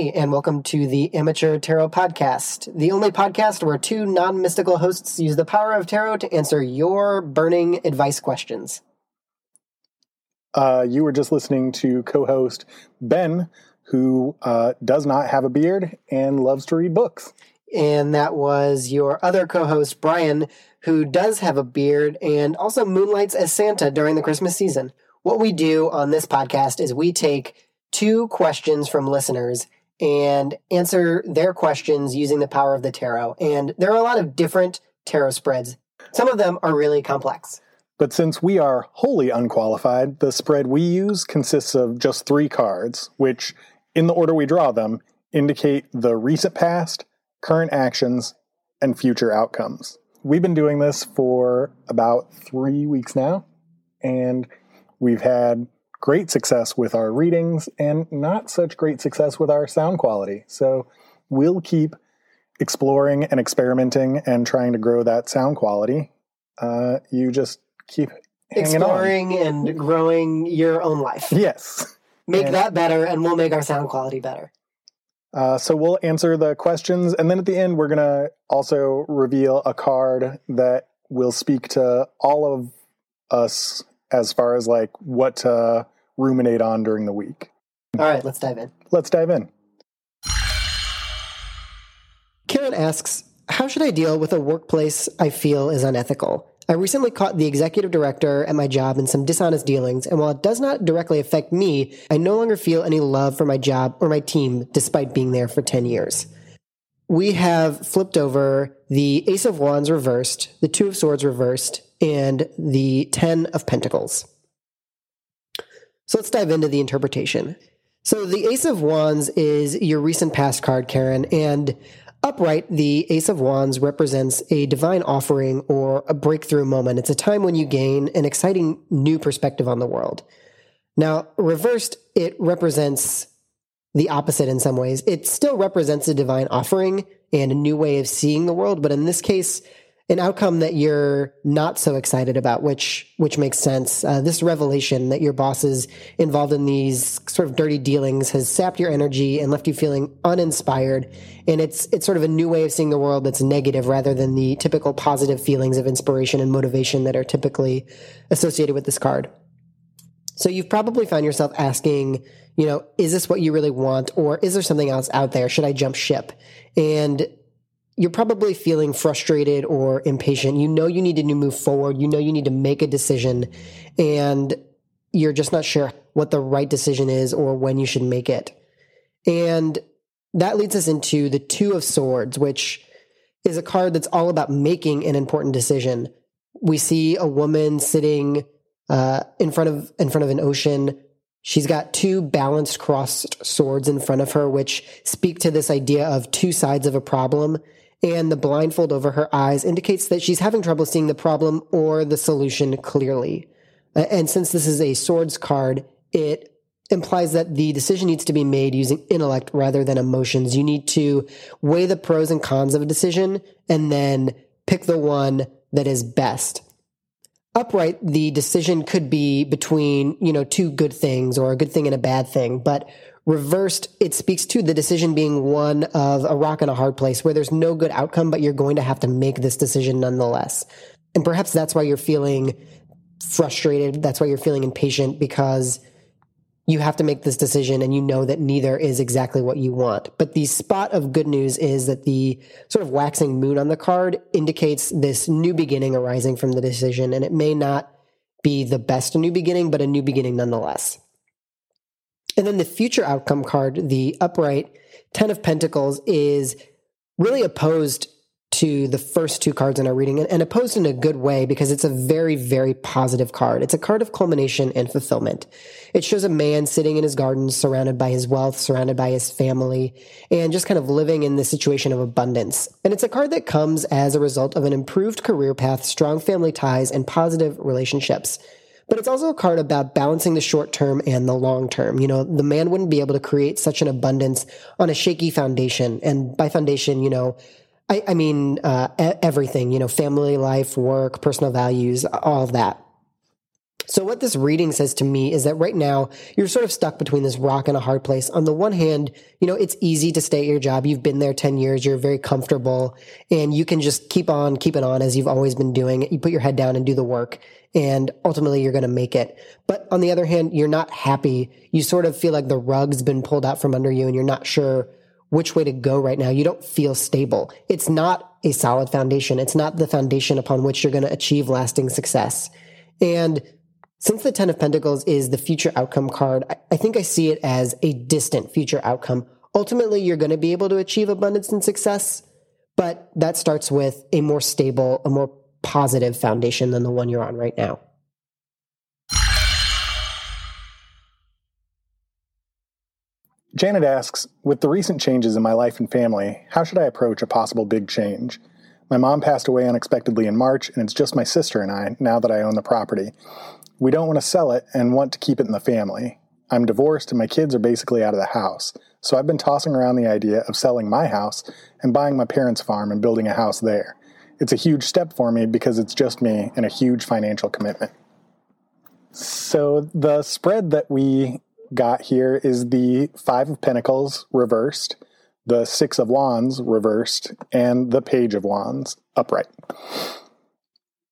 Hey, and welcome to the Amateur Tarot Podcast, the only podcast where two non mystical hosts use the power of tarot to answer your burning advice questions. Uh, you were just listening to co host Ben, who uh, does not have a beard and loves to read books. And that was your other co host, Brian, who does have a beard and also moonlights as Santa during the Christmas season. What we do on this podcast is we take two questions from listeners and answer their questions using the power of the tarot. And there are a lot of different tarot spreads. Some of them are really complex. But since we are wholly unqualified, the spread we use consists of just three cards, which, in the order we draw them, indicate the recent past, current actions, and future outcomes. We've been doing this for about three weeks now, and we've had great success with our readings and not such great success with our sound quality. So we'll keep exploring and experimenting and trying to grow that sound quality. Uh, you just keep exploring and growing your own life. Yes. Make and, that better, and we'll make our sound quality better. Uh, so we'll answer the questions, and then at the end, we're going to also reveal a card that will speak to all of us as far as like what to ruminate on during the week. All right, let's dive in. Let's dive in. Karen asks, How should I deal with a workplace I feel is unethical? I recently caught the executive director at my job in some dishonest dealings, and while it does not directly affect me, I no longer feel any love for my job or my team despite being there for 10 years. We have flipped over the Ace of Wands reversed, the Two of Swords reversed, and the Ten of Pentacles. So let's dive into the interpretation. So the Ace of Wands is your recent past card, Karen, and upright, the Ace of Wands represents a divine offering or a breakthrough moment. It's a time when you gain an exciting new perspective on the world. Now, reversed, it represents the opposite in some ways. It still represents a divine offering and a new way of seeing the world, but in this case, an outcome that you're not so excited about, which which makes sense. Uh, this revelation that your boss is involved in these sort of dirty dealings has sapped your energy and left you feeling uninspired. And it's it's sort of a new way of seeing the world that's negative rather than the typical positive feelings of inspiration and motivation that are typically associated with this card. So you've probably found yourself asking, you know, is this what you really want, or is there something else out there? Should I jump ship? And you're probably feeling frustrated or impatient. You know you need to move forward. You know you need to make a decision and you're just not sure what the right decision is or when you should make it. And that leads us into the Two of Swords, which is a card that's all about making an important decision. We see a woman sitting uh, in front of in front of an ocean. She's got two balanced crossed swords in front of her, which speak to this idea of two sides of a problem and the blindfold over her eyes indicates that she's having trouble seeing the problem or the solution clearly. And since this is a swords card, it implies that the decision needs to be made using intellect rather than emotions. You need to weigh the pros and cons of a decision and then pick the one that is best. Upright, the decision could be between, you know, two good things or a good thing and a bad thing, but Reversed, it speaks to the decision being one of a rock and a hard place where there's no good outcome, but you're going to have to make this decision nonetheless. And perhaps that's why you're feeling frustrated. That's why you're feeling impatient because you have to make this decision and you know that neither is exactly what you want. But the spot of good news is that the sort of waxing moon on the card indicates this new beginning arising from the decision. And it may not be the best new beginning, but a new beginning nonetheless. And then the future outcome card, the upright 10 of Pentacles, is really opposed to the first two cards in our reading and opposed in a good way because it's a very, very positive card. It's a card of culmination and fulfillment. It shows a man sitting in his garden, surrounded by his wealth, surrounded by his family, and just kind of living in the situation of abundance. And it's a card that comes as a result of an improved career path, strong family ties, and positive relationships. But it's also a card about balancing the short term and the long term. You know, the man wouldn't be able to create such an abundance on a shaky foundation. And by foundation, you know, I, I mean, uh, everything, you know, family life, work, personal values, all of that. So what this reading says to me is that right now you're sort of stuck between this rock and a hard place. On the one hand, you know, it's easy to stay at your job. You've been there 10 years. You're very comfortable and you can just keep on keeping on as you've always been doing. You put your head down and do the work and ultimately you're going to make it. But on the other hand, you're not happy. You sort of feel like the rug's been pulled out from under you and you're not sure which way to go right now. You don't feel stable. It's not a solid foundation. It's not the foundation upon which you're going to achieve lasting success. And since the 10 of Pentacles is the future outcome card, I think I see it as a distant future outcome. Ultimately, you're going to be able to achieve abundance and success, but that starts with a more stable, a more positive foundation than the one you're on right now. Janet asks, with the recent changes in my life and family, how should I approach a possible big change? My mom passed away unexpectedly in March, and it's just my sister and I now that I own the property. We don't want to sell it and want to keep it in the family. I'm divorced and my kids are basically out of the house, so I've been tossing around the idea of selling my house and buying my parents' farm and building a house there. It's a huge step for me because it's just me and a huge financial commitment. So, the spread that we got here is the Five of Pentacles reversed, the Six of Wands reversed, and the Page of Wands upright.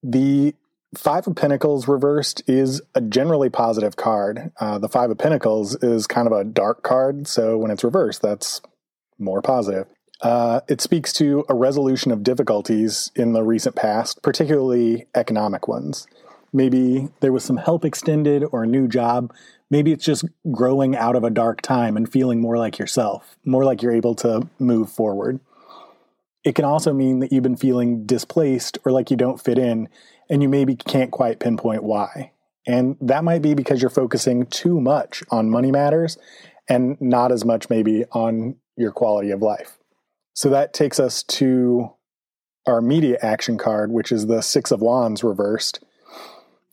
The Five of Pentacles reversed is a generally positive card. Uh, the Five of Pentacles is kind of a dark card, so when it's reversed, that's more positive. Uh, it speaks to a resolution of difficulties in the recent past, particularly economic ones. Maybe there was some help extended or a new job Maybe it's just growing out of a dark time and feeling more like yourself, more like you're able to move forward. It can also mean that you've been feeling displaced or like you don't fit in, and you maybe can't quite pinpoint why. And that might be because you're focusing too much on money matters and not as much maybe on your quality of life. So that takes us to our media action card, which is the Six of Wands reversed.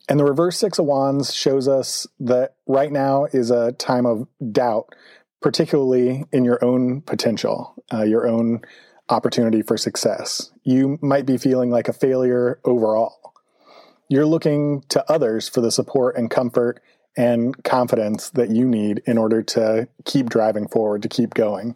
And the reverse Six of Wands shows us that right now is a time of doubt, particularly in your own potential, uh, your own opportunity for success. You might be feeling like a failure overall. You're looking to others for the support and comfort and confidence that you need in order to keep driving forward, to keep going.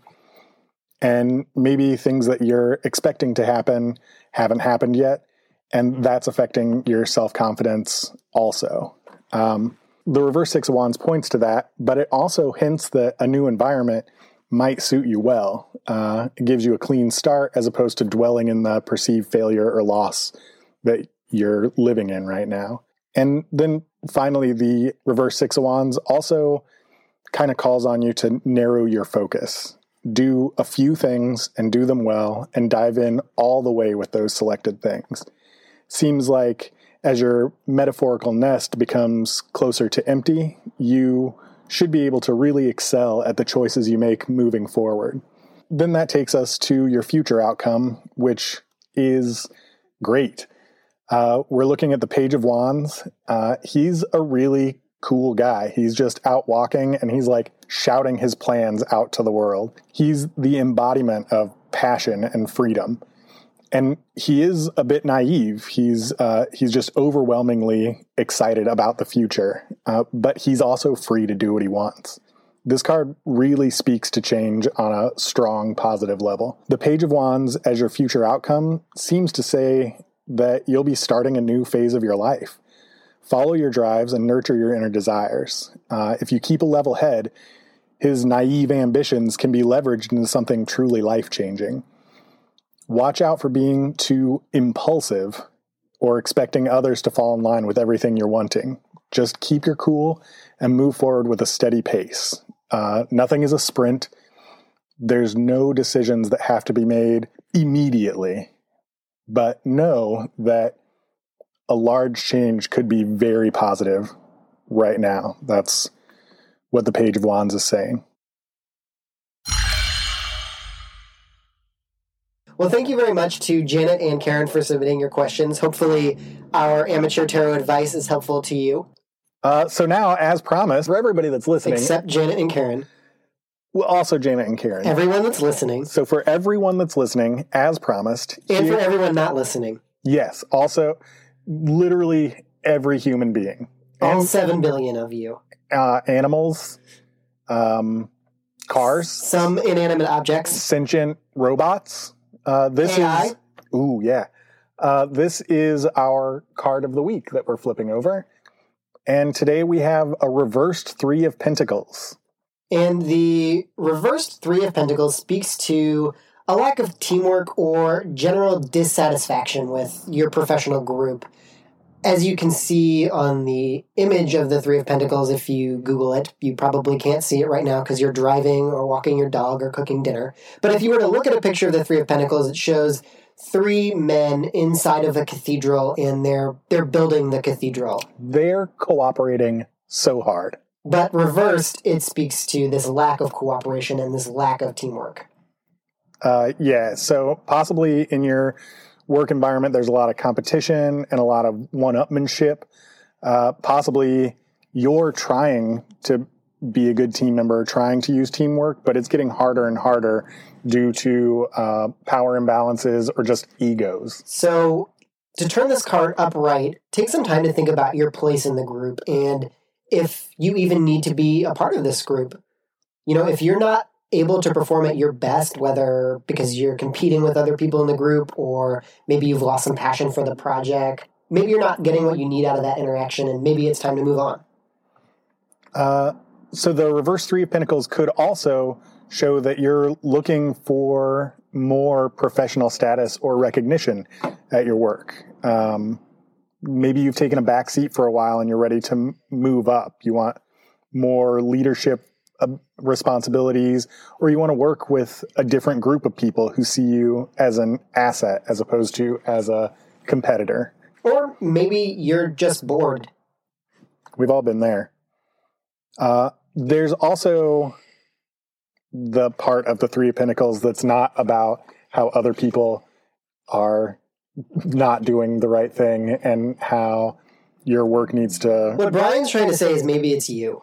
And maybe things that you're expecting to happen haven't happened yet and that's affecting your self confidence also. Um, the reverse six of wands points to that, but it also hints that a new environment might suit you well. Uh, it gives you a clean start as opposed to dwelling in the perceived failure or loss that you're living in right now. And then finally, the reverse six of wands also kind of calls on you to narrow your focus. Do a few things and do them well and dive in all the way with those selected things seems like as your metaphorical nest becomes closer to empty, you should be able to really excel at the choices you make moving forward. Then that takes us to your future outcome, which is great. Uh, we're looking at the Page of Wands. Uh, he's a really cool guy. He's just out walking and he's like shouting his plans out to the world. He's the embodiment of passion and freedom and he is a bit naive. He's uh, he's just overwhelmingly excited about the future, uh, but he's also free to do what he wants. This card really speaks to change on a strong positive level. The Page of Wands as your future outcome seems to say that you'll be starting a new phase of your life. Follow your drives and nurture your inner desires. Uh, if you keep a level head, his naive ambitions can be leveraged into something truly life changing watch out for being too impulsive or expecting others to fall in line with everything you're wanting. Just keep your cool and move forward with a steady pace. Uh, nothing is a sprint. There's no decisions that have to be made immediately. but know that a large change could be very positive right now. That's what the Page of Wands is saying. Well, thank you very much to Janet and Karen for submitting your questions. Hopefully, our amateur tarot advice is helpful to you. Uh, so now, as promised, for everybody that's listening, Except Janet and Karen. well, also Janet and Karen. Everyone that's listening. so for everyone that's listening, as promised, And here- for everyone not listening. yes, also literally every human being, All and, seven billion of you. uh, animals, um, cars, Some inanimate objects. sentient robots. Uh, this AI? is ooh yeah. Uh, this is our card of the week that we're flipping over, and today we have a reversed three of pentacles. And the reversed Three of Pentacles speaks to a lack of teamwork or general dissatisfaction with your professional group. As you can see on the image of the Three of Pentacles, if you Google it, you probably can't see it right now because you're driving or walking your dog or cooking dinner. But if you were to look at a picture of the Three of Pentacles, it shows three men inside of a cathedral and they're they're building the cathedral. They're cooperating so hard. But reversed, it speaks to this lack of cooperation and this lack of teamwork. Uh, yeah, so possibly in your work environment, there's a lot of competition and a lot of one-upmanship. Uh, possibly you're trying to be a good team member, trying to use teamwork, but it's getting harder and harder due to uh, power imbalances or just egos. So, to turn this card upright, take some time to think about your place in the group and if you even need to be a part of this group. You know, if you're not able to perform at your best, whether because you're competing with other people in the group or maybe you've lost some passion for the project, maybe you're not getting what you need out of that interaction and maybe it's time to move on. Uh, so the reverse three of pentacles could also show that you're looking for more professional status or recognition at your work. Um, maybe you've taken a back seat for a while and you're ready to m- move up. You want more leadership responsibilities, or you want to work with a different group of people who see you as an asset as opposed to as a competitor. Or maybe you're just bored. We've all been there. Uh, there's also the part of the Three of Pentacles that's not about how other people are not doing the right thing and how your work needs to. What Brian's trying to say is maybe it's you.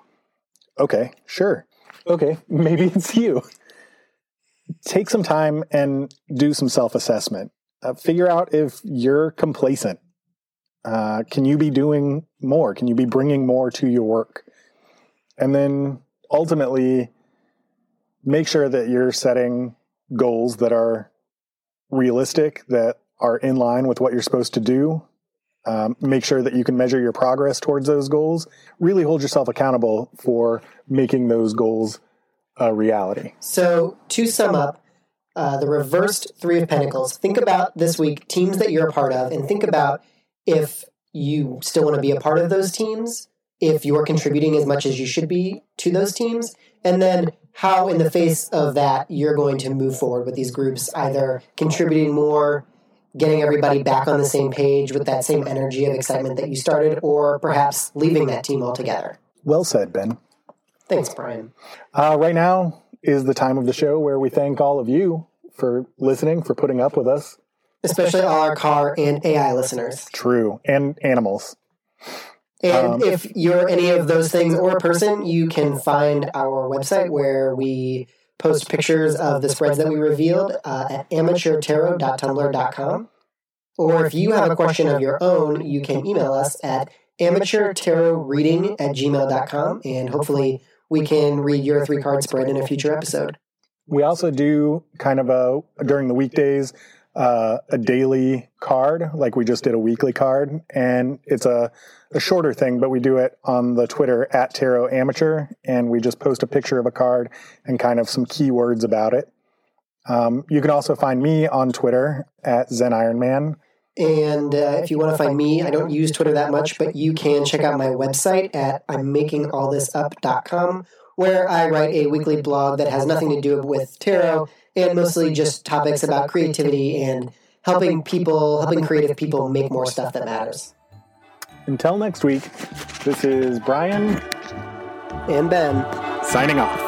Okay, sure. Okay, maybe it's you. Take some time and do some self assessment. Uh, figure out if you're complacent. Uh, can you be doing more? Can you be bringing more to your work? And then ultimately, make sure that you're setting goals that are realistic, that are in line with what you're supposed to do. Um, make sure that you can measure your progress towards those goals. Really hold yourself accountable for making those goals a reality. So, to sum up, uh, the reversed Three of Pentacles, think about this week teams that you're a part of and think about if you still want to be a part of those teams, if you're contributing as much as you should be to those teams, and then how, in the face of that, you're going to move forward with these groups, either contributing more, getting everybody back on the same page with that same energy of excitement that you started, or perhaps leaving that team altogether. Well said, Ben. Thanks, Brian. Uh, right now is the time of the show where we thank all of you for listening, for putting up with us. Especially all our car and AI listeners. True. And animals. And Um, if you're any of those things or a person, you can find our website where we post pictures of the spreads that we revealed uh, at amateurtarot.tumblr.com. Or if you have a question of your own, you can email us at amateurtarotreading at gmail.com and hopefully we can read your three card spread in a future episode. We also do kind of a, during the weekdays, uh, a daily card, like we just did a weekly card. And it's a, a shorter thing, but we do it on the Twitter at Tarot Amateur. And we just post a picture of a card and kind of some keywords about it. Um, you can also find me on Twitter at Zen Ironman. And uh, if you want to find me, I don't use Twitter that much, but you can check out my website at I'mMakingAllThisUp.com, where I write a weekly blog that has nothing to do with tarot and mostly just topics about creativity and helping people, helping creative people make more stuff that matters. Until next week, this is Brian And Ben. signing off.